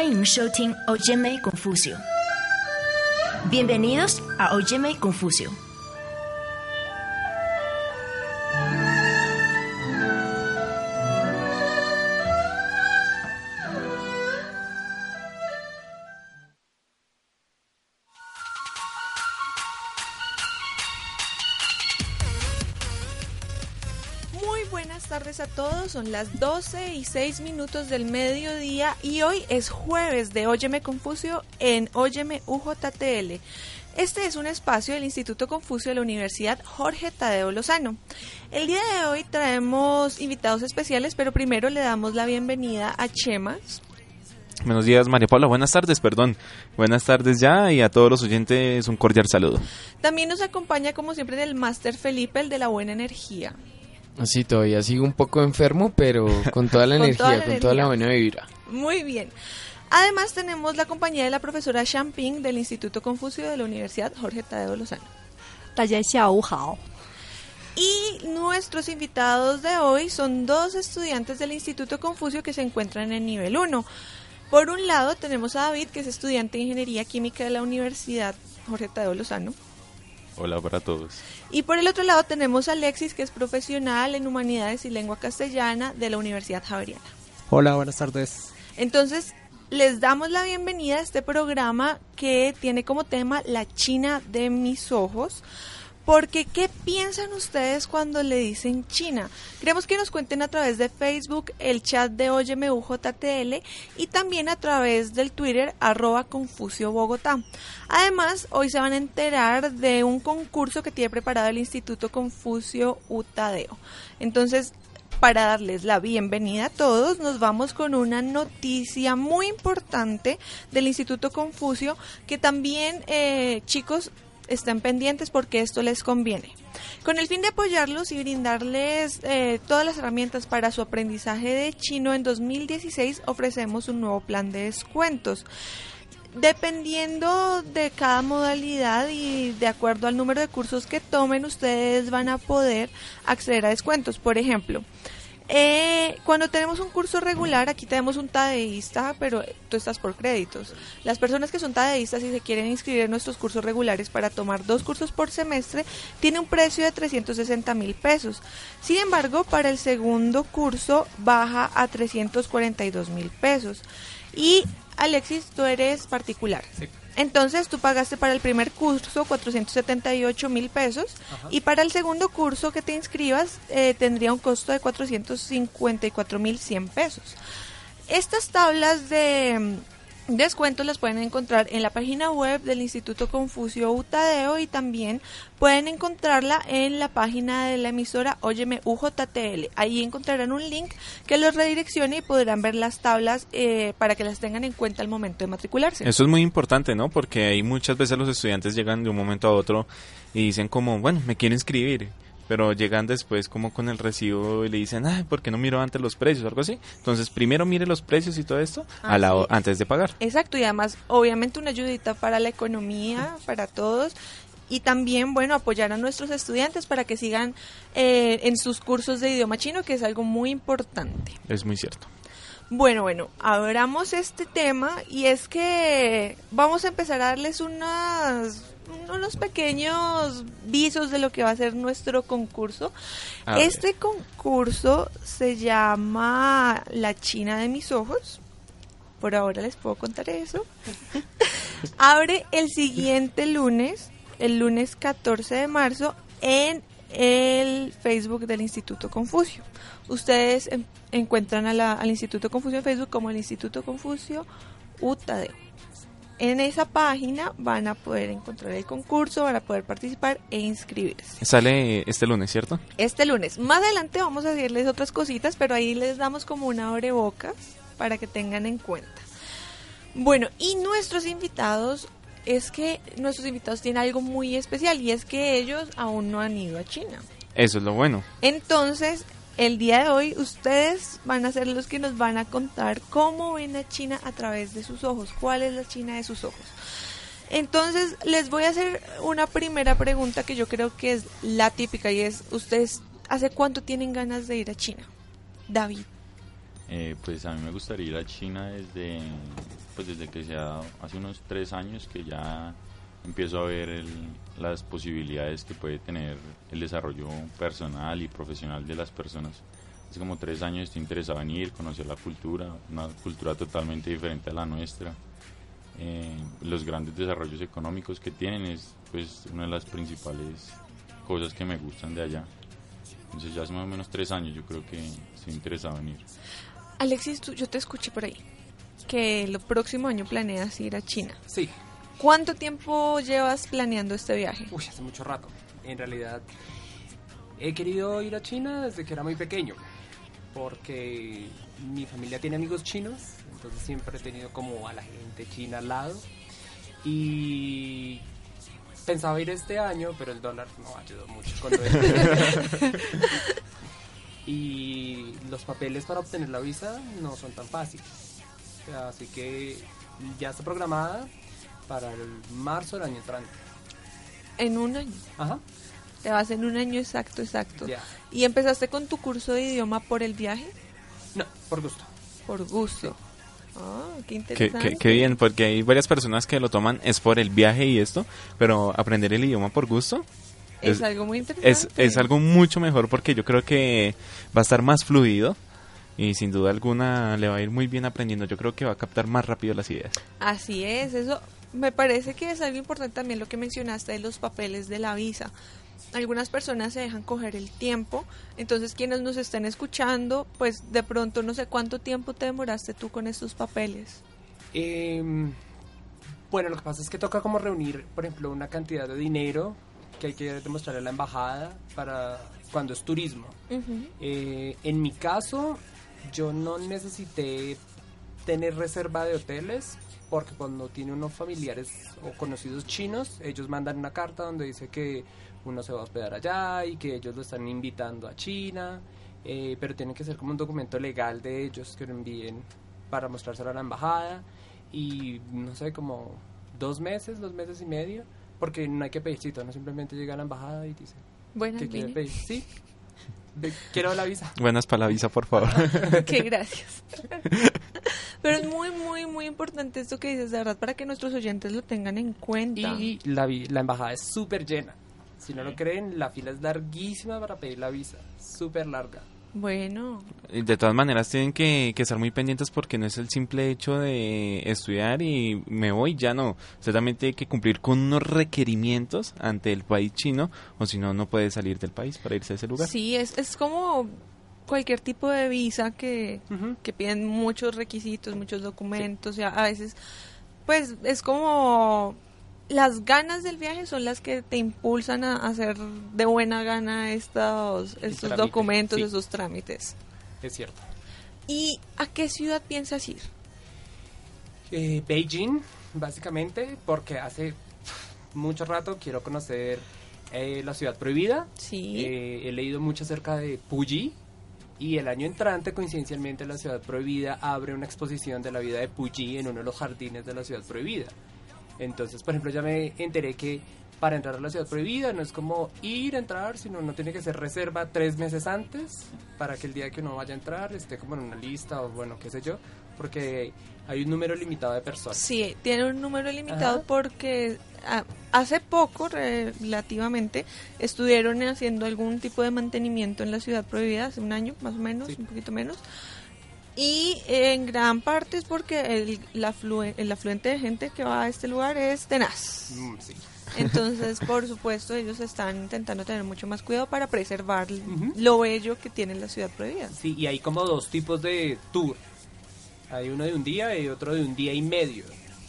欢迎收听 Ojeme Confucio。Bienvenidos a Ojeme Confucio。 Son las 12 y 6 minutos del mediodía y hoy es jueves de Óyeme Confucio en Óyeme UJTL. Este es un espacio del Instituto Confucio de la Universidad Jorge Tadeo Lozano. El día de hoy traemos invitados especiales, pero primero le damos la bienvenida a Chemas. Buenos días, María Paula. Buenas tardes, perdón. Buenas tardes ya y a todos los oyentes un cordial saludo. También nos acompaña, como siempre, el Máster Felipe, el de la buena energía. Así todavía sigo un poco enfermo, pero con toda la energía, con toda la buena vibra. Muy bien. Además tenemos la compañía de la profesora Champing del Instituto Confucio de la Universidad Jorge Tadeo Lozano. Y nuestros invitados de hoy son dos estudiantes del Instituto Confucio que se encuentran en nivel 1. Por un lado tenemos a David, que es estudiante de Ingeniería Química de la Universidad Jorge Tadeo Lozano. Hola para todos. Y por el otro lado tenemos a Alexis, que es profesional en Humanidades y Lengua Castellana de la Universidad Javeriana. Hola, buenas tardes. Entonces, les damos la bienvenida a este programa que tiene como tema La China de mis ojos. Porque, ¿qué piensan ustedes cuando le dicen China? Queremos que nos cuenten a través de Facebook, el chat de Óyeme UJTL y también a través del Twitter, arroba Confucio Bogotá. Además, hoy se van a enterar de un concurso que tiene preparado el Instituto Confucio Utadeo. Entonces, para darles la bienvenida a todos, nos vamos con una noticia muy importante del Instituto Confucio, que también, eh, chicos, estén pendientes porque esto les conviene. Con el fin de apoyarlos y brindarles eh, todas las herramientas para su aprendizaje de chino en 2016, ofrecemos un nuevo plan de descuentos. Dependiendo de cada modalidad y de acuerdo al número de cursos que tomen, ustedes van a poder acceder a descuentos. Por ejemplo, eh, cuando tenemos un curso regular, aquí tenemos un tadeísta, pero tú estás por créditos. Las personas que son tadeístas y se quieren inscribir en nuestros cursos regulares para tomar dos cursos por semestre, tiene un precio de 360 mil pesos. Sin embargo, para el segundo curso baja a 342 mil pesos. Y Alexis, tú eres particular. Entonces tú pagaste para el primer curso 478 mil pesos y para el segundo curso que te inscribas eh, tendría un costo de 454 mil 100 pesos. Estas tablas de descuentos las pueden encontrar en la página web del Instituto Confucio Utadeo y también pueden encontrarla en la página de la emisora Óyeme UJTL. Ahí encontrarán un link que los redireccione y podrán ver las tablas eh, para que las tengan en cuenta al momento de matricularse. Eso es muy importante, ¿no? Porque ahí muchas veces los estudiantes llegan de un momento a otro y dicen como, bueno, me quiero inscribir. Pero llegan después como con el recibo y le dicen, ay, ¿por qué no miro antes los precios o algo así? Entonces, primero mire los precios y todo esto a la, Así es. antes de pagar. Exacto, y además, obviamente, una ayudita para la economía, para todos. Y también, bueno, apoyar a nuestros estudiantes para que sigan eh, en sus cursos de idioma chino, que es algo muy importante. Es muy cierto. Bueno, bueno, abramos este tema y es que vamos a empezar a darles unas, unos pequeños visos de lo que va a ser nuestro concurso. Este concurso se llama La China de mis ojos. Por ahora les puedo contar eso. Abre el siguiente lunes, el lunes 14 de marzo, en el Facebook del Instituto Confucio. Ustedes en- encuentran a la- al Instituto Confucio en Facebook como el Instituto Confucio Utadeo. En esa página van a poder encontrar el concurso, van a poder participar e inscribirse. Sale este lunes, ¿cierto? Este lunes. Más adelante vamos a decirles otras cositas, pero ahí les damos como una abrebocas para que tengan en cuenta. Bueno, y nuestros invitados, es que nuestros invitados tienen algo muy especial y es que ellos aún no han ido a China. Eso es lo bueno. Entonces, el día de hoy ustedes van a ser los que nos van a contar cómo ven a China a través de sus ojos, cuál es la China de sus ojos. Entonces, les voy a hacer una primera pregunta que yo creo que es la típica y es, ¿ustedes hace cuánto tienen ganas de ir a China? David. Eh, pues a mí me gustaría ir a China desde pues desde que sea hace unos tres años que ya empiezo a ver el- las posibilidades que puede tener el desarrollo personal y profesional de las personas. Hace como tres años estoy interesado en ir, conocer la cultura, una cultura totalmente diferente a la nuestra. Eh, los grandes desarrollos económicos que tienen es pues una de las principales cosas que me gustan de allá. Entonces ya hace más o menos tres años yo creo que estoy interesado en ir. Alexis, tú- yo te escuché por ahí que el próximo año planeas ir a China. Sí, ¿Cuánto tiempo llevas planeando este viaje? uy, hace mucho rato. En realidad, he querido ir a China desde que era muy pequeño, porque mi familia tiene amigos chinos, entonces siempre he tenido como a la gente china al lado. Y pensaba ir este año, pero el dólar no ayudó mucho con lo de- Y los papeles para obtener la visa no son tan fáciles. Así que ya está programada para el marzo del año entrante. En un año. Ajá. Te vas en un año exacto, exacto. Ya. ¿Y empezaste con tu curso de idioma por el viaje? No, por gusto. Por gusto. Ah, qué Qué, interesante. qué- qué bien, porque hay varias personas que lo toman es por el viaje y esto, pero aprender el idioma por gusto Es, es- algo muy interesante. es, es algo mucho mejor porque yo creo que va a estar más fluido y sin duda alguna le va a ir muy bien aprendiendo. Yo creo que va a captar más rápido las ideas. Así es, eso me parece que es algo importante también lo que mencionaste de los papeles de la visa. Algunas personas se dejan coger el tiempo, entonces quienes nos estén escuchando, pues de pronto no sé cuánto tiempo te demoraste tú con estos papeles. Em, bueno, lo que pasa es que toca como reunir, por ejemplo, una cantidad de dinero que hay que demostrarle a la embajada para cuando es turismo. Eh, en mi caso, yo no necesité tener reserva de hoteles porque cuando tiene unos familiares o conocidos chinos, ellos mandan una carta donde dice que uno se va a hospedar allá y que ellos lo están invitando a China, eh, pero tiene que ser como un documento legal de ellos que lo envíen para mostrárselo a la embajada y no sé, como dos meses, dos meses y medio, porque no hay que pedir cita, no simplemente llega a la embajada y dice Buenas, que quiere pedir, sí, de- quiero la visa. Buenas para la visa, por favor. Qué gracias. Pero es muy, muy, muy importante esto que dices, de verdad, para que nuestros oyentes lo tengan en cuenta. Y la, la embajada es súper llena. Si no lo creen, la fila es larguísima para pedir la visa. Súper larga. Bueno, De todas maneras tienen que, que estar muy pendientes porque no es el simple hecho de estudiar y me voy, ya no. Usted también tiene que cumplir con unos requerimientos ante el país chino o si no, no puede salir del país para irse a ese lugar. sí, es, es como cualquier tipo de visa que, que piden muchos requisitos, muchos documentos, o sea, a veces, pues es como las ganas del viaje son las que te impulsan a hacer de buena gana estos, estos trámite, documentos, sí. esos trámites. Es cierto. ¿Y a qué ciudad piensas ir? Eh, Beijing, básicamente, porque hace mucho rato quiero conocer eh, la ciudad prohibida. Sí. Eh, he leído mucho acerca de Puyi. Y el año entrante, coincidencialmente, la ciudad prohibida abre una exposición de la vida de Puyi en uno de los jardines de la ciudad prohibida. Entonces, por ejemplo, ya me enteré que para entrar a la ciudad prohibida no es como ir a entrar, sino uno tiene que hacer reserva tres meses antes para que el día que uno vaya a entrar esté como en una lista o bueno, qué sé yo, porque hay un número limitado de personas. Sí, tiene un número limitado Ajá. porque ah, hace poco, relativamente, estuvieron haciendo algún tipo de mantenimiento en la ciudad prohibida, hace un año más o menos, Sí. un poquito menos. Y en gran parte es porque el, la el afluente de gente que va a este lugar es tenaz. Mm, sí. Entonces, por supuesto, ellos están intentando tener mucho más cuidado para preservar lo bello que tiene la ciudad prohibida. Sí, y hay como dos tipos de tour. Hay uno de un día y otro de un día y medio.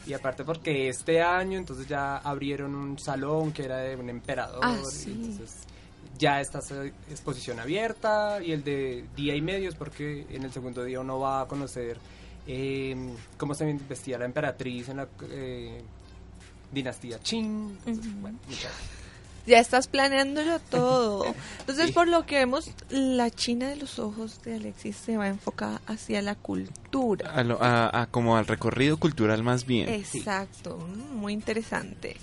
Y aparte porque este año entonces ya abrieron un salón que era de un emperador. Ah, y. Entonces ya está esa exposición abierta y el de día y medio es porque en el segundo día uno va a conocer eh, cómo se vestía la emperatriz en la eh, dinastía Qing. Entonces, bueno, muchas- ya estás planeándolo todo. Entonces, por lo que vemos, la China de los ojos de Alexis se va a enfocar hacia la cultura. A, lo, a, a como al recorrido cultural más bien. Exacto, mm, muy interesante.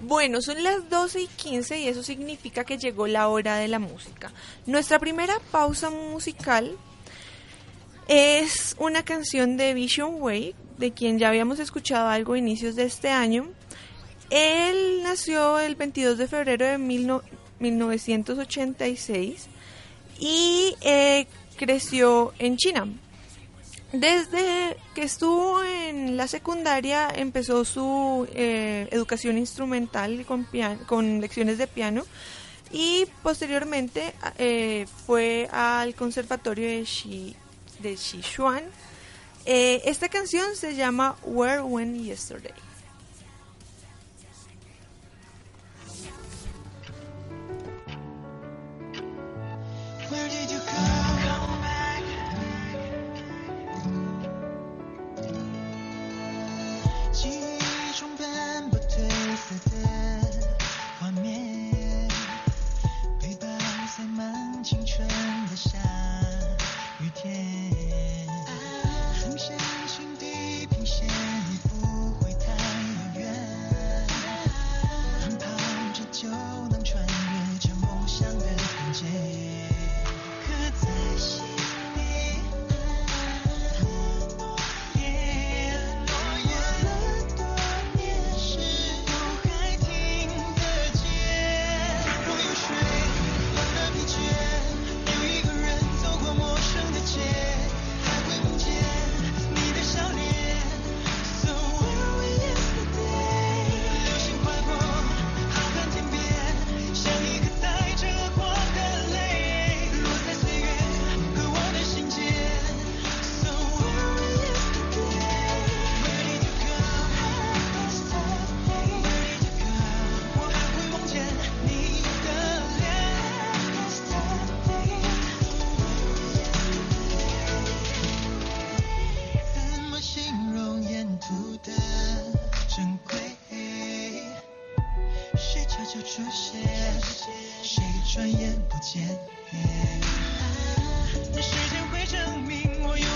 Bueno, son las 12 y 15 y eso significa que llegó la hora de la música. Nuestra primera pausa musical es una canción de Vision Way, de quien ya habíamos escuchado algo a inicios de este año. Él nació el 22 de febrero de no, 1986 y eh, creció en China. Desde que estuvo en la secundaria empezó su eh, educación instrumental con, lecciones de piano y posteriormente eh, fue al conservatorio de, Xi Sichuan. Eh, esta canción se llama Where When Yesterday. 见。时间会证明我有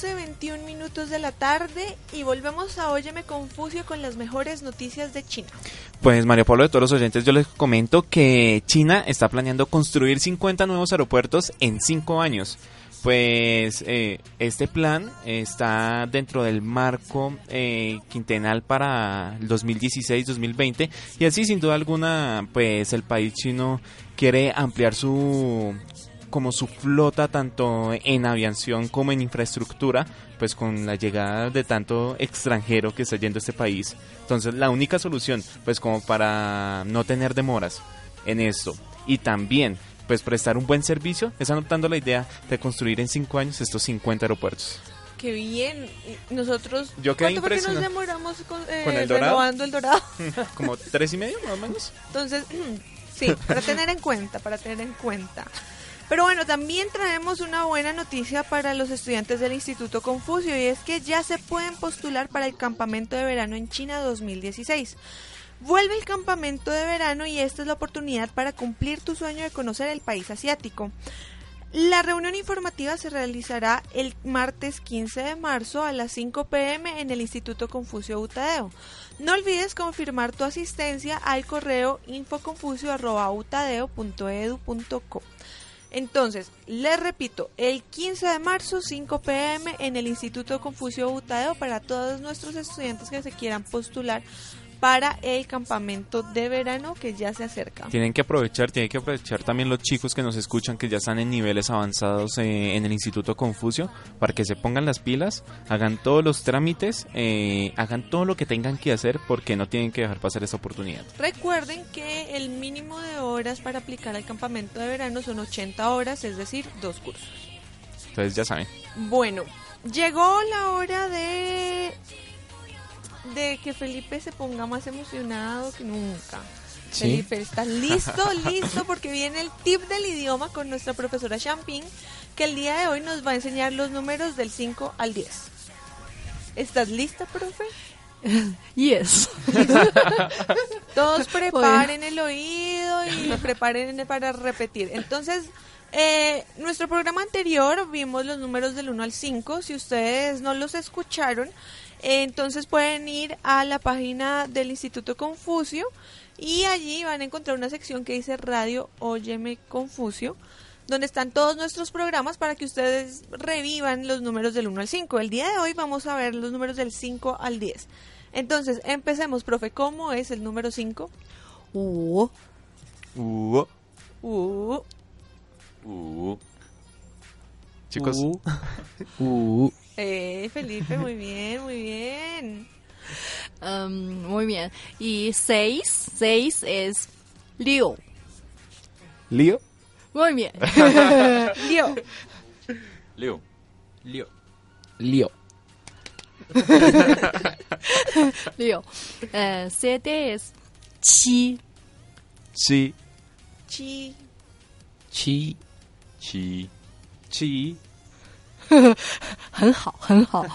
12, 21 minutos de la tarde y volvemos a Óyeme Confucio con las mejores noticias de China. Pues Mario Pablo, de todos los oyentes, yo les comento que China está planeando construir 50 nuevos aeropuertos en 5 años. Pues eh, este plan está dentro del marco eh, quintenal para 2016-2020 y así sin duda alguna pues el país chino quiere ampliar su como su flota tanto en aviación como en infraestructura pues con la llegada de tanto extranjero que está yendo a este país entonces la única solución pues como para no tener demoras en esto y también pues prestar un buen servicio, es anotando la idea de construir en cinco años estos 50 aeropuertos. Qué bien. Nosotros, Yo quedé ¿cuánto nos demoramos con, eh, ¿Con el dorado? renovando el dorado? Como tres y medio más o menos. Entonces, sí, para tener en cuenta, para tener en cuenta. Pero bueno, también traemos una buena noticia para los estudiantes del Instituto Confucio y es que ya se pueden postular para el campamento de verano en China 2016. Vuelve el campamento de verano y esta es la oportunidad para cumplir tu sueño de conocer el país asiático. La reunión informativa se realizará el martes 15 de marzo a las 5 pm en el Instituto Confucio Utadeo. No olvides confirmar tu asistencia al correo infoconfucio.utadeo.edu.co. Entonces, les repito, el 15 de marzo, 5 pm en el Instituto Confucio Utadeo para todos nuestros estudiantes que se quieran postular para el campamento de verano que ya se acerca. Tienen que aprovechar, tienen que aprovechar también los chicos que nos escuchan que ya están en niveles avanzados eh, en el Instituto Confucio para que se pongan las pilas, hagan todos los trámites, eh, hagan todo lo que tengan que hacer porque no tienen que dejar pasar esta oportunidad. Recuerden que el mínimo de horas para aplicar al campamento de verano son 80 horas, es decir, dos cursos. Entonces ya saben. Bueno, llegó la hora de de que Felipe se ponga más emocionado que nunca. Sí. Felipe, ¿estás listo? listo, porque viene el tip del idioma con nuestra profesora Champing, que el día de hoy nos va a enseñar los números del 5 al 10. ¿Estás lista, profe? Yes. Todos preparen el oído y preparen para repetir. Entonces, eh, nuestro programa anterior vimos los números del 1 al 5. Si ustedes no los escucharon, entonces pueden ir a la página del Instituto Confucio y allí van a encontrar una sección que dice Radio Óyeme Confucio donde están todos nuestros programas para que ustedes revivan los números del 1 al 5. El día de hoy vamos a ver los números del 5 al 10. Entonces, empecemos, profe. ¿Cómo es el número 5? Wu. Uh, Uh, uh. Chicos, Uh, eh, Felipe, muy bien, muy bien. Um, muy bien. Y seis. Seis es Liu. lío. Muy bien. Leo, Leo. Lío. lío. Liu. Eh, siete es Chi. Sí, chi, Chi. Chi. sí. 很好，很好。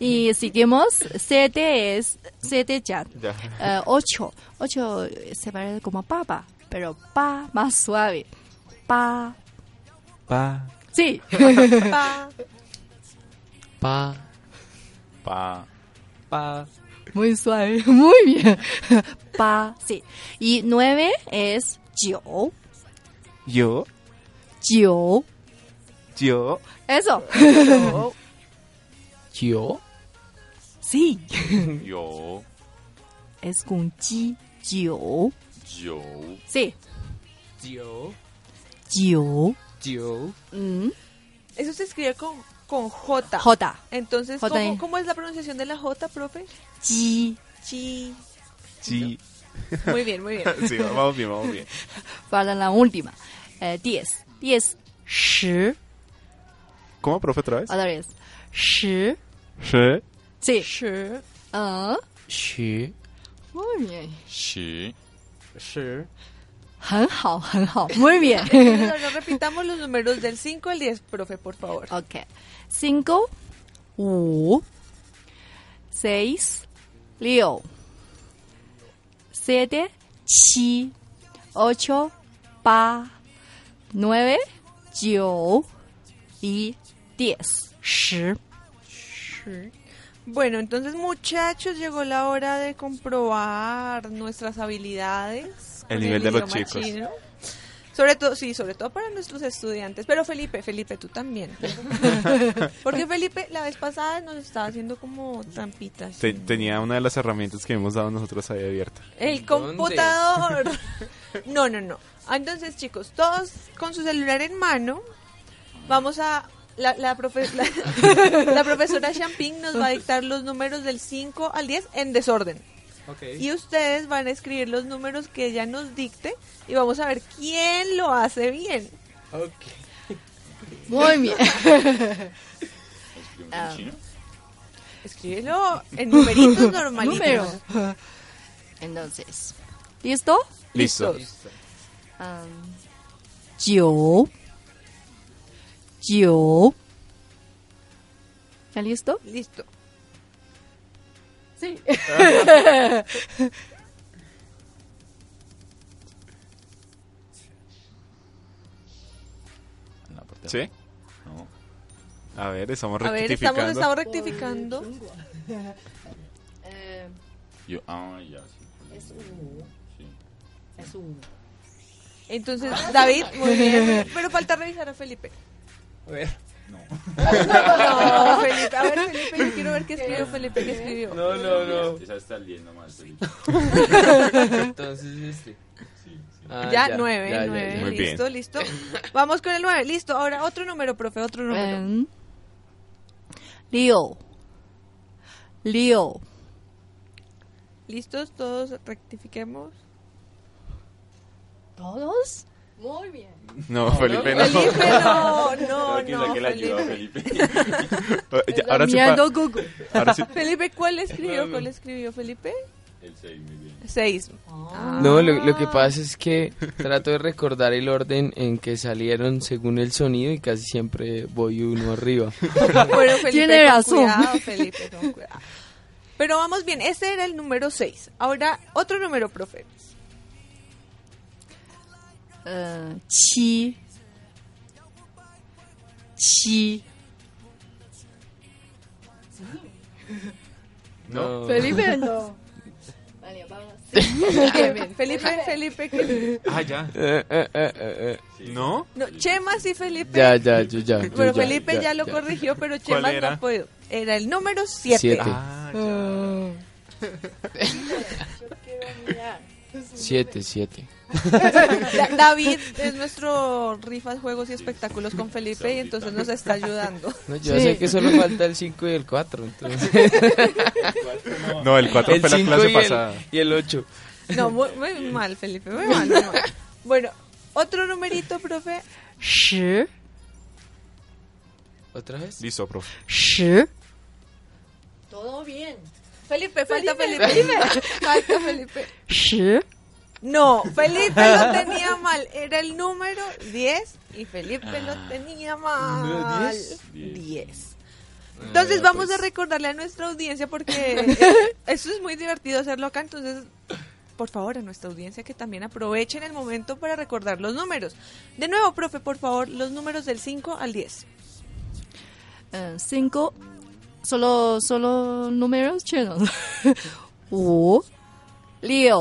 y seguimos. Siete es siete ya. Ya. Eh, ocho. Ocho se parece como papa, pero pa más suave. Pa. Pa, Sí. pa, Pa. Pa. Pa. Muy suave. Muy bien. Pa. Sí. Y nueve es jiu. yo, Jiu. yo. Eso. Yo. Sí. Yo. Es con ji. Jiu. Yo. Sí. Yo. Jiu. Yo. Mm. Eso se escribe con, con J. J. Entonces, J. ¿cómo, cómo es la pronunciación de la J, profe? Ji. Chi. Sí. Muy bien, muy bien. Sí, vamos bien, vamos bien. Para la última. Eh, diez. Diez. ¿Cómo, profe, otra vez? Otra vez. Shi. Shi. Sí. Shi. Uh. Shi. Muy bien. Shi. Shi. Hanhao, hanhao. Muy bien. repitamos los números del 5 al 10, profe, por favor. Ok. 5, 5, 6, 6, 7, 7, 8, 8, 9, 9, 10 y diez, shi. Bueno, entonces muchachos, llegó la hora de comprobar nuestras habilidades. El nivel de los chicos. chino. Sobre todo, sí, sobre todo para nuestros estudiantes. Pero Felipe, Felipe, tú también. Porque Felipe la vez pasada nos estaba haciendo como trampitas. Te- tenía una de las herramientas que hemos dado nosotros ahí abierta. El ¿Dónde? computador. No, no, no. Entonces, chicos, todos con su celular en mano, vamos a... La, la, profe- la- la profesora Champing nos va a dictar los números del 5 al 10 en desorden. Y ustedes van a escribir los números que ella nos dicte y vamos a ver quién lo hace bien. Muy bien. ¿Escribimos Ah. en chino? Escríbelo en numeritos normalitos. Número. Entonces, ¿listo? Listo. Um, 九九 ¿Ya listo? Listo. Sí. En la parte de ¿Sí? No. A ver, estamos A ver, rectificando. estamos, estamos rectificando. Eh, Yo, ah, ya, sí. es uno. Sí. Es uno. Entonces, David, muy bien. Pero falta revisar a Felipe. A ver. No. No, Felipe. A ver, Felipe, yo quiero ver qué escribió Felipe, qué escribió. No, no, no. Esa está el 10 nomás. Felipe. Entonces este. Sí, sí. Ah, ya, nueve, ya, ya. Listo, listo. Vamos con el nueve. Listo. Ahora otro número, profe, otro número. Um, 六六 ¿Listos? Todos rectifiquemos. ¿Todos? Muy bien. No, Felipe, no. Felipe, no, no, que no, saqué la ayuda, Felipe. Ahora sí. Ahora. Felipe, ¿cuál escribió? ¿Cuál escribió Felipe? El 6, muy bien. Seis. No, lo, lo que pasa es que trato de recordar el orden en que salieron según el sonido y casi siempre voy uno arriba. Bueno, Felipe, Tiene con razón. cuidado, Felipe, con cuidado. Pero vamos bien, ese era el número 6. Ahora, otro número, profe. Uh, 七七 No. Felipe no. Vale, vamos. Felipe, Felipe. Ah, ya. Eh, eh, eh. ¿No? No, Chema sí, Felipe. Ya, ya, yo ya. yo Pero ya, Felipe ya, lo corrigió, pero Chema no era? podido. Era el número 7. Siete. Ah, ya. Siete, siete. David es nuestro rifas, juegos y espectáculos con Felipe y entonces nos está ayudando. No, yo sí. sé que solo falta el 5 y el 4. No, el 4 fue la clase pasada. Y el 8. No, muy, mal, Felipe, muy mal. Bueno, otro numerito, profe. ¿Sí? ¿Otra vez? Listo, profe. ¿Sí? Todo bien. Felipe, falta Felipe. Felipe. Falta Felipe. ¿Sí? No, Felipe lo tenía mal. Era el número 10 y Felipe lo ah. tenía mal. 10. Entonces vamos a recordarle a nuestra audiencia porque eso es muy divertido hacerlo acá. Entonces, por favor, a nuestra audiencia que también aprovechen el momento para recordar los números. De nuevo, profe, por favor, los números del 5 al 10. 5, eh, solo, solo números chinos. 5, 6,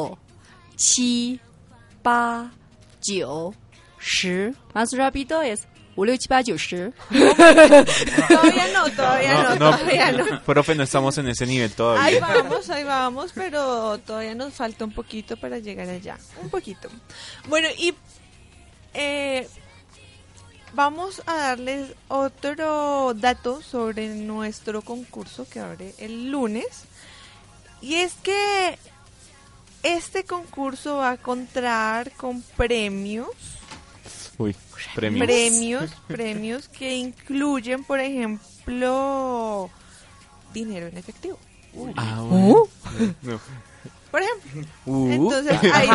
七、八、九、十。Más rápido es 五六七八九十。 Todavía no, todavía no, todavía no. Profe, no estamos en ese nivel Ahí todavía. vamos, ahí vamos, pero todavía nos falta un poquito para llegar allá. Un poquito. Bueno, y eh, vamos a darles otro dato sobre nuestro concurso que abre el lunes. Y es que este concurso va a contar con premios Uy, premios. premios, premios que incluyen, por ejemplo, dinero en efectivo. Ah, bueno. No. Por ejemplo. Uh. Entonces, ahí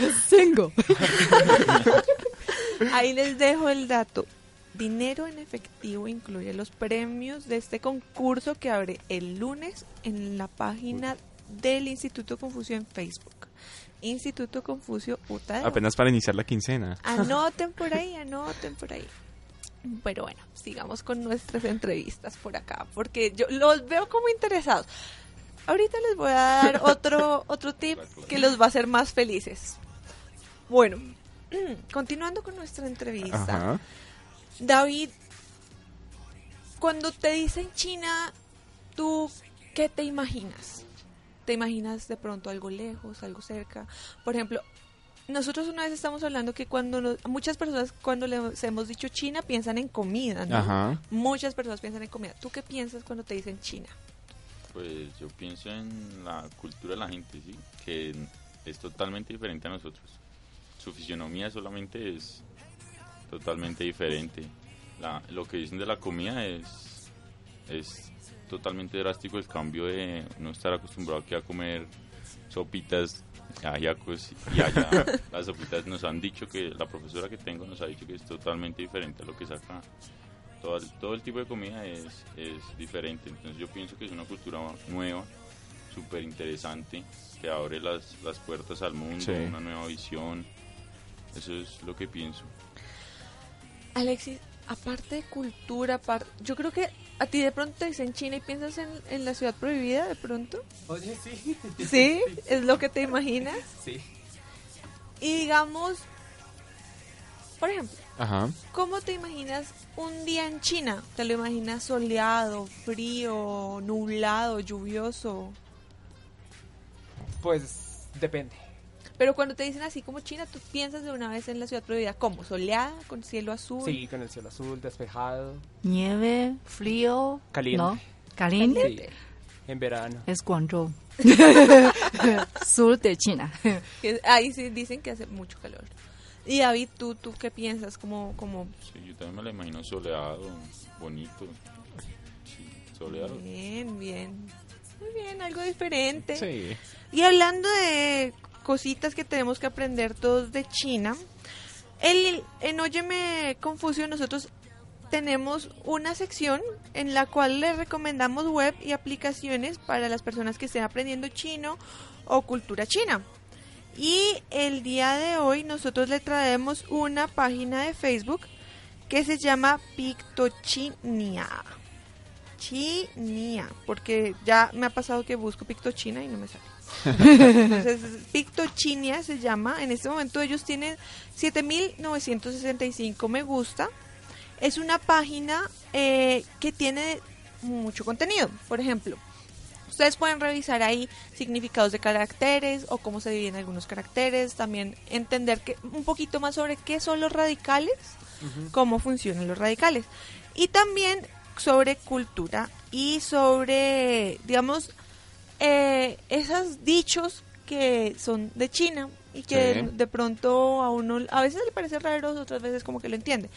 les, Cinco. ahí les dejo el dato. Dinero en efectivo incluye los premios de este concurso que abre el lunes en la página del Instituto Confucio en Facebook. Instituto Confucio UTAD. Apenas para iniciar la quincena. Anoten por ahí, anoten por ahí. Pero bueno, sigamos con nuestras entrevistas por acá, porque yo los veo como interesados. ahorita les voy a dar otro, otro tip que los va a hacer más felices. Bueno, continuando con nuestra entrevista. Ajá. David, cuando te dicen China, ¿tú qué te imaginas? ¿Te imaginas de pronto algo lejos, algo cerca? Por ejemplo, nosotros una vez estamos hablando que cuando nos- muchas personas cuando les hemos dicho China piensan en comida, ¿no? Ajá. Muchas personas piensan en comida. ¿Tú qué piensas cuando te dicen China? Pues yo pienso en la cultura de la gente, ¿sí? Que es totalmente diferente a nosotros. Su fisionomía solamente es totalmente diferente. La- lo que dicen de la comida es, es totalmente drástico el cambio de no estar acostumbrado aquí a comer sopitas, ajiacos y allá las sopitas nos han dicho que la profesora que tengo nos ha dicho que es totalmente diferente a lo que es acá. Todo el, todo el tipo de comida es, es diferente, entonces yo pienso que es una cultura nueva, súper interesante, que abre las, las puertas al mundo, Sí. una nueva visión, eso es lo que pienso. Alexis, aparte de cultura, apar- yo creo que a ti de pronto te dicen China y piensas en, en la ciudad prohibida de pronto. Oye, sí. ¿Sí? ¿Es lo que te imaginas? Sí. Y digamos, por ejemplo, Ajá. ¿cómo te imaginas un día en China? ¿Te lo imaginas soleado, frío, nublado, lluvioso? Pues depende. Pero cuando te dicen así como China, tú piensas de una vez en la ciudad prohibida. ¿Cómo? ¿Soleada? ¿Con cielo azul? Sí, con el cielo azul, despejado, Nieve, frío. Caliente. ¿No? Caliente. sí, en verano. Es Guangzhou. Sur de China. Ahí sí dicen que hace mucho calor. Y David, ¿tú, tú qué piensas? Como, como Sí, yo también me lo imagino soleado, bonito, sí, soleado. Bien, bien. Muy bien, algo diferente. Sí. Y hablando de cositas que tenemos que aprender todos de China, el, en Óyeme Confucio nosotros tenemos una sección en la cual les recomendamos web y aplicaciones para las personas que estén aprendiendo chino o cultura china. Y el día de hoy nosotros le traemos una página de Facebook que se llama Pictochinia. Chinia, porque ya me ha pasado que busco Pictochina y no me sale. Entonces, Pictochinia se llama. En este momento ellos tienen 7.965 me gusta. Es una página eh, que tiene mucho contenido. Por ejemplo, ustedes pueden revisar ahí significados de caracteres o cómo se dividen algunos caracteres. También entender que, un poquito más sobre qué son los radicales, cómo funcionan los radicales. Y también sobre cultura y sobre, digamos, eh, esos dichos que son de China y que Sí. de pronto a uno a veces le parece raro, otras veces como que lo entiende.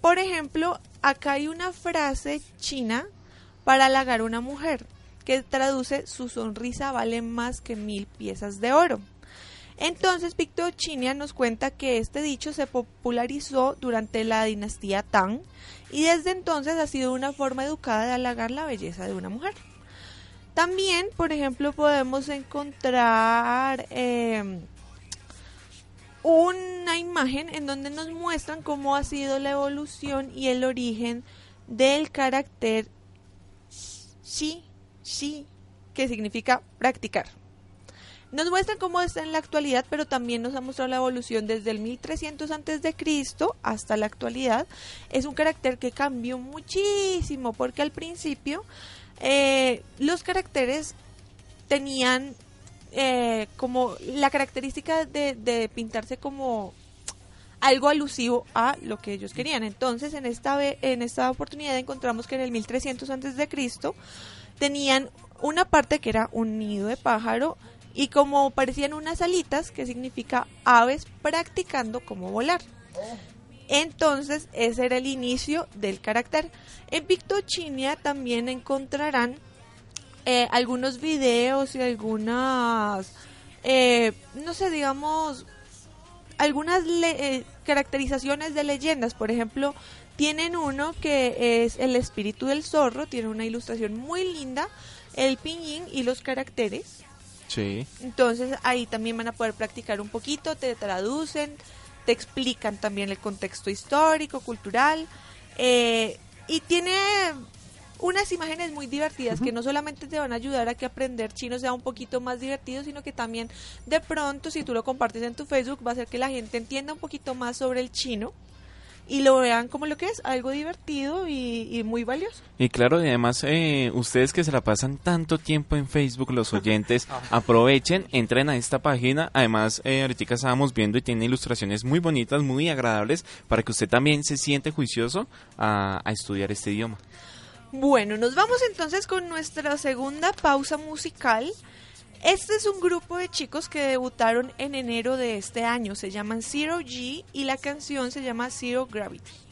Por ejemplo, acá hay una frase china para halagar a una mujer que traduce su sonrisa vale más que mil piezas de oro. Entonces, Pictochinia nos cuenta que este dicho se popularizó durante la dinastía Tang y desde entonces ha sido una forma educada de halagar la belleza de una mujer. También, por ejemplo, podemos encontrar eh, una imagen en donde nos muestran cómo ha sido la evolución y el origen del carácter sí, sí, que significa practicar. Nos muestran cómo está en la actualidad, pero también nos ha mostrado la evolución desde el 1300 antes de Cristo hasta la actualidad. Es un carácter que cambió muchísimo porque al principio eh, los caracteres tenían eh, como la característica de, de pintarse como algo alusivo a lo que ellos querían. Entonces, en esta en esta oportunidad encontramos que en el 1300 antes de Cristo tenían una parte que era un nido de pájaro y como parecían unas alitas, que significa aves practicando cómo volar. Entonces, ese era el inicio del carácter. En Pictochinia también encontrarán eh, algunos videos y algunas, eh, no sé, digamos, algunas le- eh, caracterizaciones de leyendas. Por ejemplo, tienen uno que es el espíritu del zorro, tiene una ilustración muy linda, el piñín y los caracteres. Sí. Entonces ahí también van a poder practicar un poquito, te traducen, te explican también el contexto histórico, cultural. eh, y tiene unas imágenes muy divertidas que no solamente te van a ayudar a que aprender chino sea un poquito más divertido, sino que también de pronto si tú lo compartes en tu Facebook va a hacer que la gente entienda un poquito más sobre el chino y lo vean como lo que es, algo divertido y, y muy valioso. Y claro, y además, eh, ustedes que se la pasan tanto tiempo en Facebook, los oyentes, aprovechen, entren a esta página. Además, eh, ahorita estábamos viendo y tiene ilustraciones muy bonitas, muy agradables, para que usted también se siente juicioso a, a estudiar este idioma. Bueno, nos vamos entonces con nuestra segunda pausa musical. Este es un grupo de chicos que debutaron en enero de este año. Se llaman Zero G y la canción se llama Zero Gravity.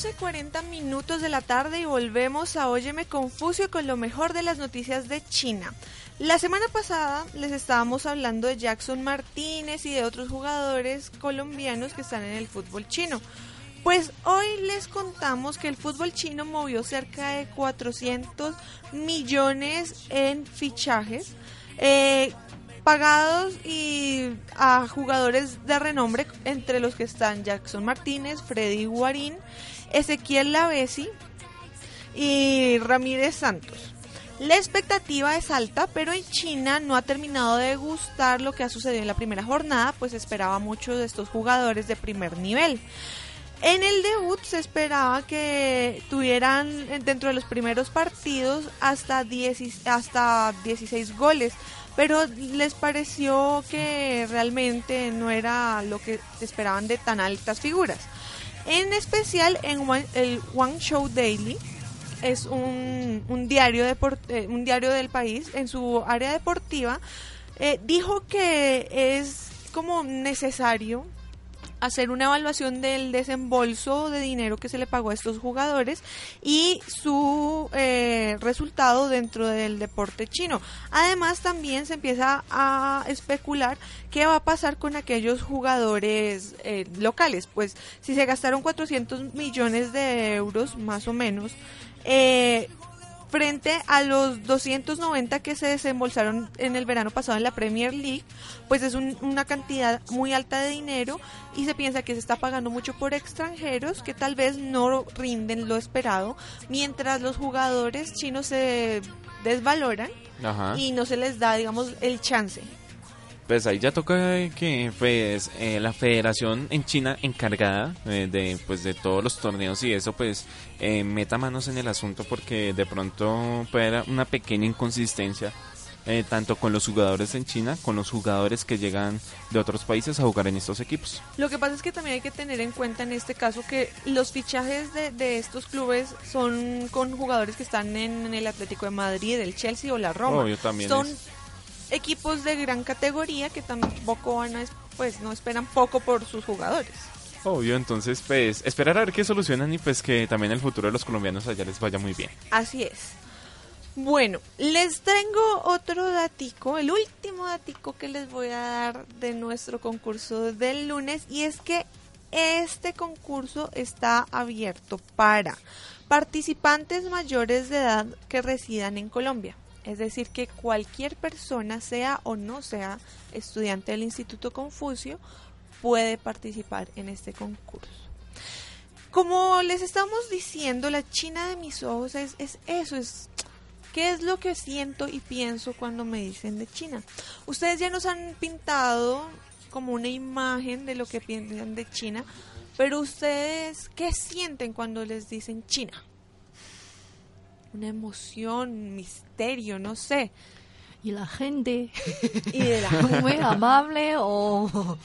12.40 minutos de la tarde y volvemos a Óyeme Confucio con lo mejor de las noticias de China. La semana pasada les estábamos hablando de Jackson Martínez y de otros jugadores colombianos que están en el fútbol chino. Pues hoy les contamos que el fútbol chino movió cerca de 400 millones en fichajes. eh, pagados y a jugadores de renombre, entre los que están Jackson Martínez, Freddy Guarín, Ezequiel Lavesi y Ramírez Santos. La expectativa es alta, pero en China no ha terminado de gustar lo que ha sucedido en la primera jornada, pues esperaba mucho de estos jugadores de primer nivel. En el debut se esperaba que tuvieran eh, dentro de los primeros partidos hasta, 10 hasta 16 goles, pero les pareció que realmente no era lo que esperaban de tan altas figuras. En especial en Wan- el One Show Daily, es un, un diario depor- eh, un diario del país en su área deportiva eh, dijo que es como necesario hacer una evaluación del desembolso de dinero que se le pagó a estos jugadores y su eh, resultado dentro del deporte chino. Además, también se empieza a especular qué va a pasar con aquellos jugadores eh, locales. Pues si se gastaron 400 millones de euros, más o menos, eh, frente a los 290 que se desembolsaron en el verano pasado en la Premier League, pues es un- una cantidad muy alta de dinero y se piensa que se está pagando mucho por extranjeros que tal vez no rinden lo esperado, mientras los jugadores chinos se desvaloran Ajá. y no se les da, digamos, el chance. Pues ahí ya toca que pues eh, la federación en China encargada eh, de pues de todos los torneos y eso pues eh, meta manos en el asunto porque de pronto puede haber una pequeña inconsistencia eh, tanto con los jugadores en China con los jugadores que llegan de otros países a jugar en estos equipos. Lo que pasa es que también hay que tener en cuenta en este caso que los fichajes de, de estos clubes son con jugadores que están en, el Atlético de Madrid, el Chelsea o la Roma. Obvio, también son es. Equipos de gran categoría que tampoco van a, es- pues no esperan poco por sus jugadores. Obvio, entonces pues esperar a ver qué solucionan y pues que también el futuro de los colombianos allá les vaya muy bien. Así es. Bueno, les tengo otro datico, el último datico que les voy a dar de nuestro concurso del lunes y es que este concurso está abierto para participantes mayores de edad que residan en Colombia. Es decir, que cualquier persona, sea o no sea estudiante del Instituto Confucio, puede participar en este concurso. Como les estamos diciendo, la China de mis ojos es, es eso, es qué es lo que siento y pienso cuando me dicen de China. Ustedes ya nos han pintado como una imagen de lo que piensan de China, pero ustedes, ¿qué sienten cuando les dicen China? Una emoción, un misterio, no sé. Y la gente, Y de la muy amable o...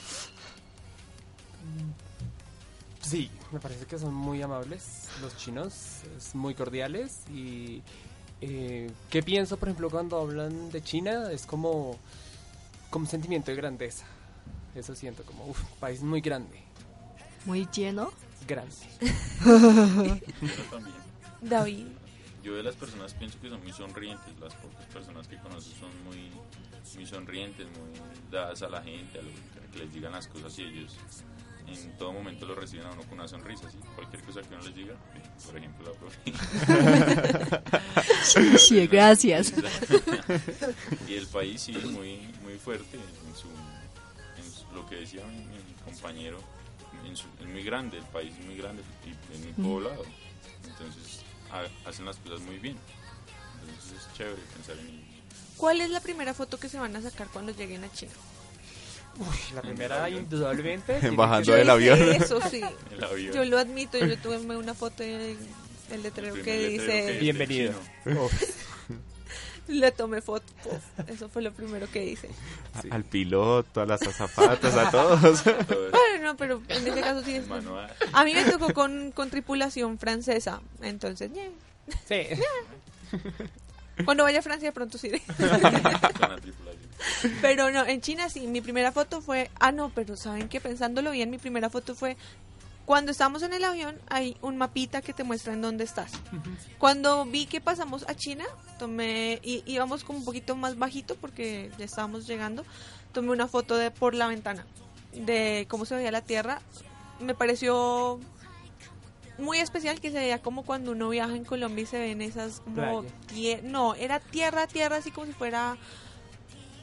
Sí, me parece que son muy amables los chinos, es muy cordiales y eh, ¿qué pienso, por ejemplo, cuando hablan de China? Es como, como un sentimiento de grandeza. Eso siento, como, uff, país muy grande, muy lleno. grande. Yo también. David. Yo de las personas pienso que son muy sonrientes, las pocas personas que conozco son muy, muy sonrientes, muy dadas a la gente, a, lo, a que les digan las cosas y ellos en todo momento lo reciben a uno con una sonrisa, ¿sí? cualquier cosa que uno les diga, por ejemplo la profe. Sí, gracias. y el país sí muy muy fuerte en su, en su- lo que decía mi, mi compañero en su- es muy grande el país es muy grande y es muy poblado entonces hacen las cosas muy bien entonces es chévere pensar en ellos ¿Cuál es la primera foto que se van a sacar cuando lleguen a China? La primera, indudablemente. Bajando del avión. Eso sí. el avión Yo lo admito, yo tuve una foto en el letrero El que dice, que- Bienvenido. chino. Le tomé foto. Eso fue lo primero que hice. Al piloto, a las azafatas, a todos. Bueno, no, pero en ese caso sí. es- manual. A mí me tocó con, con tripulación francesa, entonces, ñe. Sí. cuando vaya a Francia pronto sí. con la tripulación Pero no, en China sí, mi primera foto fue, ah no, pero saben que pensándolo bien, mi primera foto fue Cuando estamos en el avión hay un mapita que te muestra en dónde estás. Cuando vi que pasamos a China, tomé y íbamos como un poquito más bajito porque ya estábamos llegando, tomé una foto de por la ventana de cómo se veía la Tierra. Me pareció muy especial que se veía como cuando uno viaja en Colombia y se ven esas como no, era tierra, tierra así como si fuera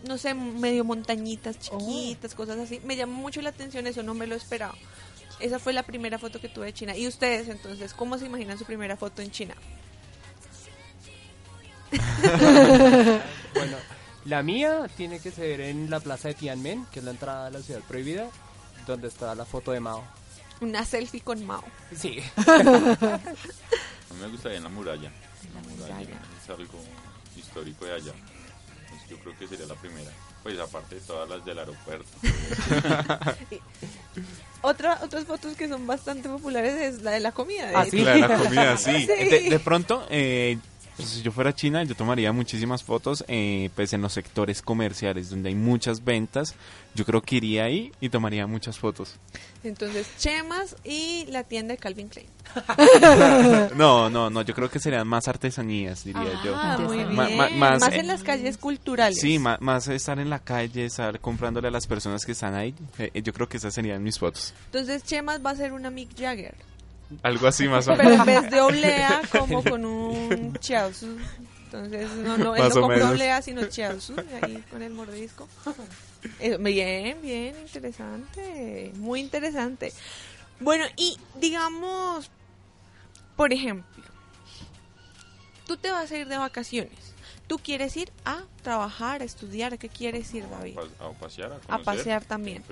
no sé, medio montañitas chiquitas, cosas así. Me llamó mucho la atención eso, no me lo esperaba. Esa fue la primera foto que tuve de China. ¿Y ustedes entonces cómo se imaginan su primera foto en China? Bueno, la mía tiene que ser en la plaza de Tiananmen, que es la entrada a la ciudad prohibida, donde está la foto de Mao. Una selfie con Mao. Sí. A mí me gustaría en la muralla. La muralla muralla. es algo histórico de allá. Pues yo creo que sería la primera. Pues aparte de todas las del aeropuerto. Otra, otras fotos que son bastante populares es la de la comida. de Ah, sí. La de la comida, sí. Sí. De, de pronto, eh, pues, si yo fuera a China, yo tomaría muchísimas fotos eh, pues en los sectores comerciales donde hay muchas ventas. Yo creo que iría ahí y tomaría muchas fotos. Entonces, Chemas y la tienda de Calvin Klein. No, no, no, yo creo que serían más artesanías, diría yo. Ah, muy bien. Ma- ma- más más, eh, en las calles culturales. Sí, ma- más, estar en la calle, estar comprándole a las personas que están ahí. eh, yo creo que esas serían mis fotos. Entonces, Chemas va a ser una Mick Jagger. Algo así más o Pero en menos. vez de oblea, como con un chiaosu. Entonces, no, no, él Más no menos. oblea, sino chiaosu, ahí con el mordisco. Eh, Bien, bien, interesante. Muy interesante. Bueno, y digamos, por ejemplo, tú te vas a ir de vacaciones. Tú quieres ir a trabajar, a estudiar. ¿A qué quieres ir, David? A, pa- a pasear, a, pasear también.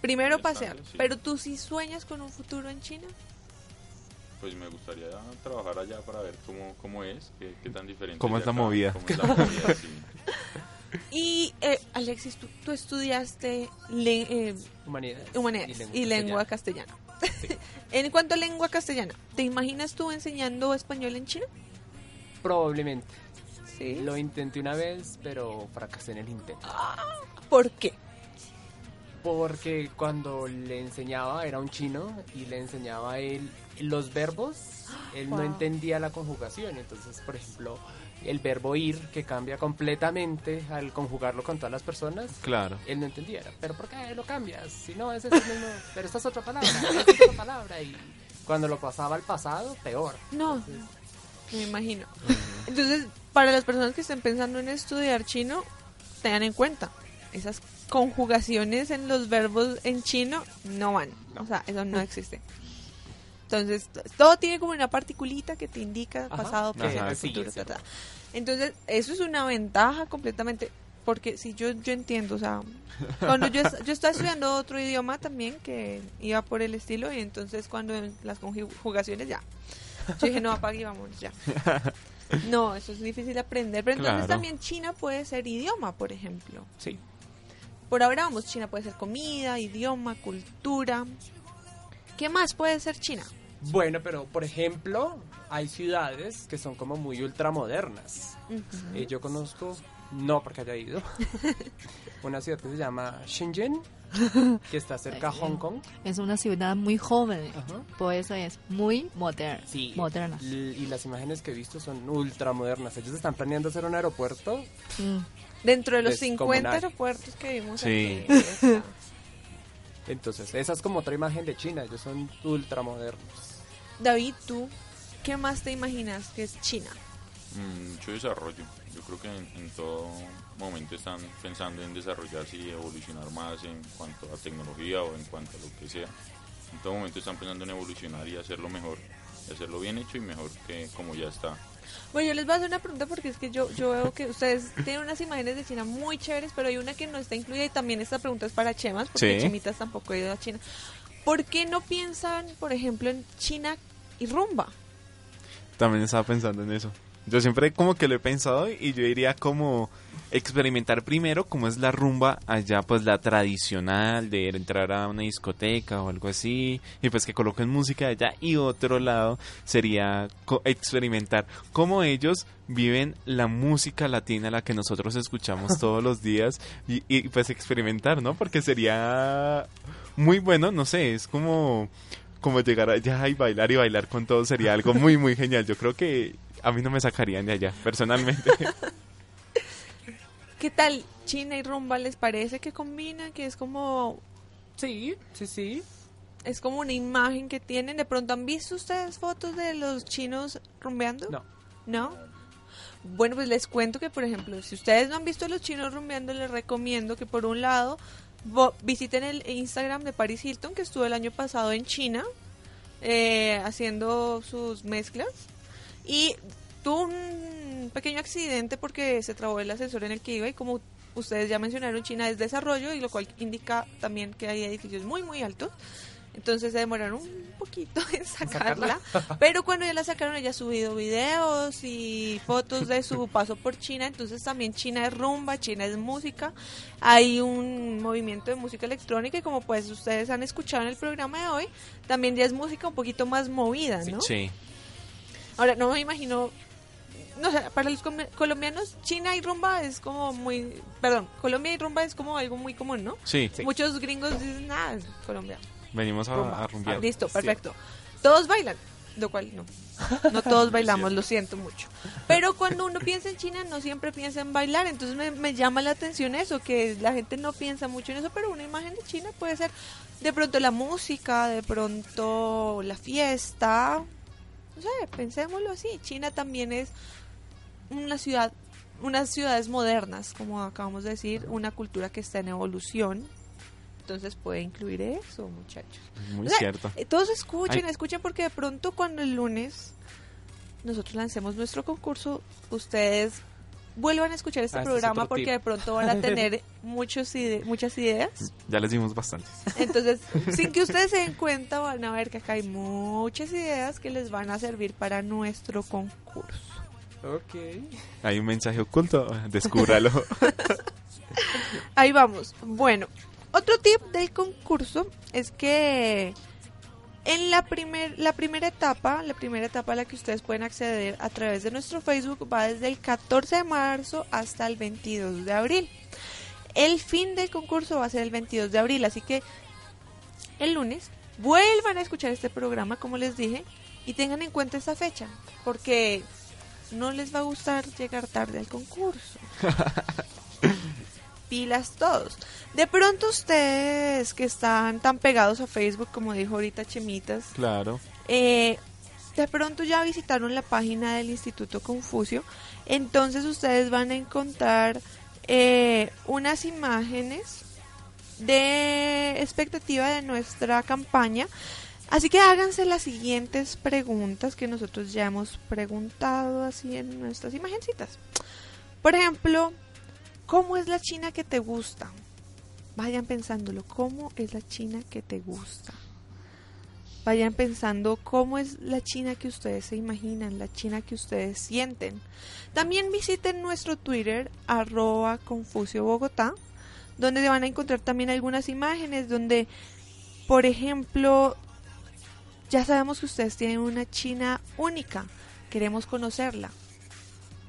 Primero, pasear. sí. Pero tú sí sueñas con un futuro en China. Pues me gustaría trabajar allá para ver cómo, cómo es, qué, qué tan diferente ¿Cómo es la acá, movida? cómo es la movida, sí. Y, eh, Alexis, tú, tú estudiaste le- eh, Humanidades. humanidades y lengua, castellana. en cuanto a lengua castellana, ¿te imaginas tú enseñando español en China? Probablemente. Sí. Lo intenté una vez, pero fracasé en el intento. ¿Por qué? Porque cuando le enseñaba, era un chino, y le enseñaba él los verbos, él no entendía la conjugación. Entonces, por ejemplo, el verbo ir, que cambia completamente al conjugarlo con todas las personas, Claro. él no entendía. Era, ¿Pero por qué lo cambias? Si no, es el mismo, pero esta es otra palabra, esta es otra palabra. Y cuando lo pasaba al pasado, peor. No, me imagino. Entonces, para las personas que estén pensando en estudiar chino, tengan en cuenta, esas conjugaciones en los verbos en chino no van. O sea, eso no existe. Entonces, todo tiene como una particulita que te indica Ajá. pasado, Ajá, presente, sí, futuro, sí. ta, ta. Entonces, eso es una ventaja completamente. Porque si yo, yo entiendo, o sea, cuando yo, yo estaba estudiando otro idioma también que iba por el estilo, y entonces cuando en las conjugaciones ya, yo dije, no, apague y vámonos ya. No, eso es difícil de aprender. Pero entonces Claro. también China puede ser idioma, por ejemplo. Sí. Por ahora vamos, China puede ser comida, idioma, cultura. ¿Qué más puede ser China? Bueno, pero por ejemplo, hay ciudades que son como muy ultramodernas. Eh, yo conozco, no porque haya ido, una ciudad que se llama Shenzhen, que está cerca a Hong Kong. Es una ciudad muy joven, Ajá. por eso es muy moderna. Sí. moderna. Y las imágenes que he visto son ultramodernas. Ellos están planeando hacer un aeropuerto. Mm. Dentro de los Descomunal. 50 aeropuertos que vimos Sí. aquí. Entonces, esa es como otra imagen de China. Ellos son ultramodernos. David, tú, ¿qué más te imaginas que es China? Mm, mucho desarrollo. Yo creo que en, en todo momento están pensando en desarrollarse y evolucionar más en cuanto a tecnología o en cuanto a lo que sea. En todo momento están pensando en evolucionar y hacerlo mejor, y hacerlo bien hecho y mejor que como ya está. Bueno, yo les voy a hacer una pregunta porque es que yo, yo veo que ustedes tienen unas imágenes de China muy chéveres, pero hay una que no está incluida y también esta pregunta es para Chemas, porque Sí. Chemitas tampoco ha ido a China. ¿Por qué no piensan, por ejemplo, en China y rumba? También estaba pensando en eso. Yo siempre como que lo he pensado y yo iría como experimentar primero cómo es la rumba allá, pues la tradicional de entrar a una discoteca o algo así y pues que coloquen música allá y otro lado sería experimentar cómo ellos viven la música latina la que nosotros escuchamos todos los días y, y, pues experimentar, ¿no? Porque sería muy bueno, no sé, es como como llegar allá y bailar y bailar con todos sería algo muy, muy genial. Yo creo que a mí no me sacarían de allá, personalmente. ¿Qué tal China y rumba les parece que combinan? Que es como Sí, sí, sí. es como una imagen que tienen. De pronto han visto ustedes fotos de los chinos rumbeando? No. ¿No? Bueno, pues les cuento que, por ejemplo, si ustedes no han visto a los chinos rumbeando, les recomiendo que por un lado visiten el Instagram de Paris Hilton, que estuvo el año pasado en China, eh, haciendo sus mezclas. Y tuvo un pequeño accidente porque se trabó el ascensor en el que iba y como ustedes ya mencionaron, China es desarrollo y lo cual indica también que hay edificios muy, muy altos. Entonces se demoraron un poquito en sacarla. Pero cuando ya la sacaron, ella ha subido videos y fotos de su paso por China. Entonces también China es rumba, China es música. Hay un movimiento de música electrónica y como pues ustedes han escuchado en el programa de hoy, también ya es música un poquito más movida, ¿no? Sí. Ahora, no me imagino... No sé, para los colombianos, China y rumba es como muy... Perdón, Colombia y rumba es como algo muy común, ¿no? Sí, Muchos gringos dicen, nada, es Colombia. Venimos a, Rumba. a rumbear. Listo, perfecto. Todos bailan, lo cual no. No todos bailamos, lo siento mucho. Pero cuando uno piensa en China, no siempre piensa en bailar. Entonces me, me llama la atención eso, que la gente no piensa mucho en eso, pero una imagen de China puede ser de pronto la música, de pronto la fiesta. No sé, pensémoslo así. China también es una ciudad, unas ciudades modernas, como acabamos de decir, una cultura que está en evolución. Entonces puede incluir eso, muchachos. Muy O sea, cierto. eh, Todos escuchen, Ay. escuchen porque de pronto cuando el lunes nosotros lancemos nuestro concurso, ustedes vuelvan a escuchar este Ah, este es programa porque tip. de pronto van a tener muchos ide- muchas ideas. Ya les dimos bastantes. Entonces, sin que ustedes se den cuenta, van a ver que acá hay muchas ideas que les van a servir para nuestro concurso. Ok. Hay un mensaje oculto, descúbralo. Ahí vamos. Bueno, otro tip del concurso es que en la, primer, la primera etapa, la primera etapa a la que ustedes pueden acceder a través de nuestro Facebook va desde el 14 de marzo hasta el 22 de abril. El fin del concurso va a ser el 22 de abril, así que el lunes vuelvan a escuchar este programa, como les dije, y tengan en cuenta esa fecha, porque no les va a gustar llegar tarde al concurso pilas todos. De pronto ustedes que están tan pegados a Facebook, como dijo ahorita Chemitas, claro. eh, de pronto ya visitaron la página del Instituto Confucio, entonces ustedes van a encontrar eh, unas imágenes de expectativa de nuestra campaña. Así que háganse las siguientes preguntas que nosotros ya hemos preguntado así en nuestras imagencitas. Por ejemplo, ¿cómo es la China que te gusta? Vayan pensándolo, ¿cómo es la China que te gusta? Vayan pensando cómo es la China que ustedes se imaginan, la China que ustedes sienten. También visiten nuestro Twitter, arroba Confucio Bogotá, donde van a encontrar también algunas imágenes donde, por ejemplo, ya sabemos que ustedes tienen una China única, queremos conocerla.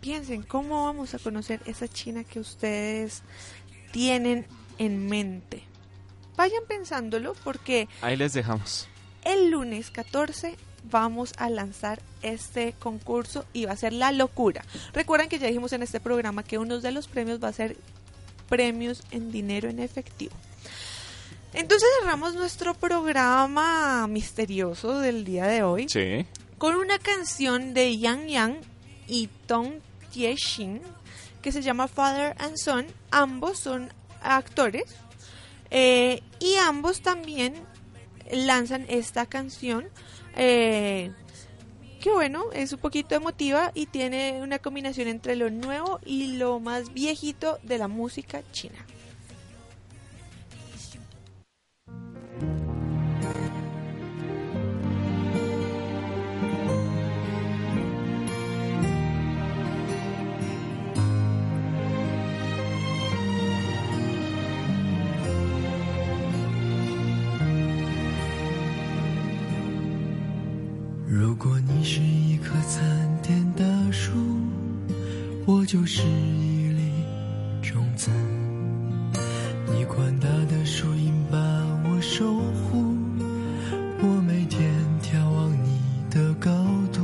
Piensen, ¿cómo vamos a conocer esa China que ustedes tienen en mente? Vayan pensándolo porque Ahí les dejamos. el lunes 14 vamos a lanzar este concurso y va a ser la locura. Recuerden que ya dijimos en este programa que uno de los premios va a ser premios en dinero en efectivo. Entonces cerramos nuestro programa misterioso del día de hoy Sí. con una canción de Yang Yang y Tong Tie-shin que se llama Father and Son. Ambos son actores eh, y ambos también lanzan esta canción eh, que bueno, es un poquito emotiva y tiene una combinación entre lo nuevo y lo más viejito de la música china. 我就是一粒种子，你宽大的树荫把我守护，我每天眺望你的高度，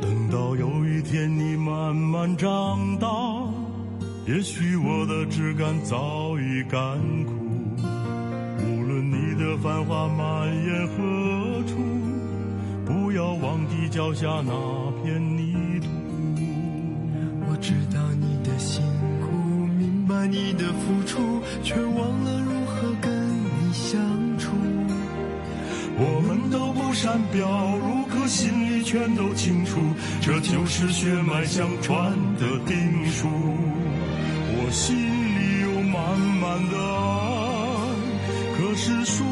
等到有一天你慢慢长大，也许我的枝干早已干枯，无论你的繁华蔓延何处，不要忘记脚下那片泥土。满你的付出，却忘了如何跟你相处。我们都不善表露，可心里全都清楚，这就是血脉相传的定数。我心里有满满的爱，可是说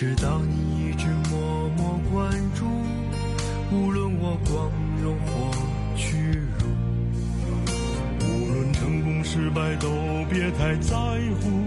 直到你一直默默关注，无论我光荣或屈辱，无论成功失败，都别太在乎。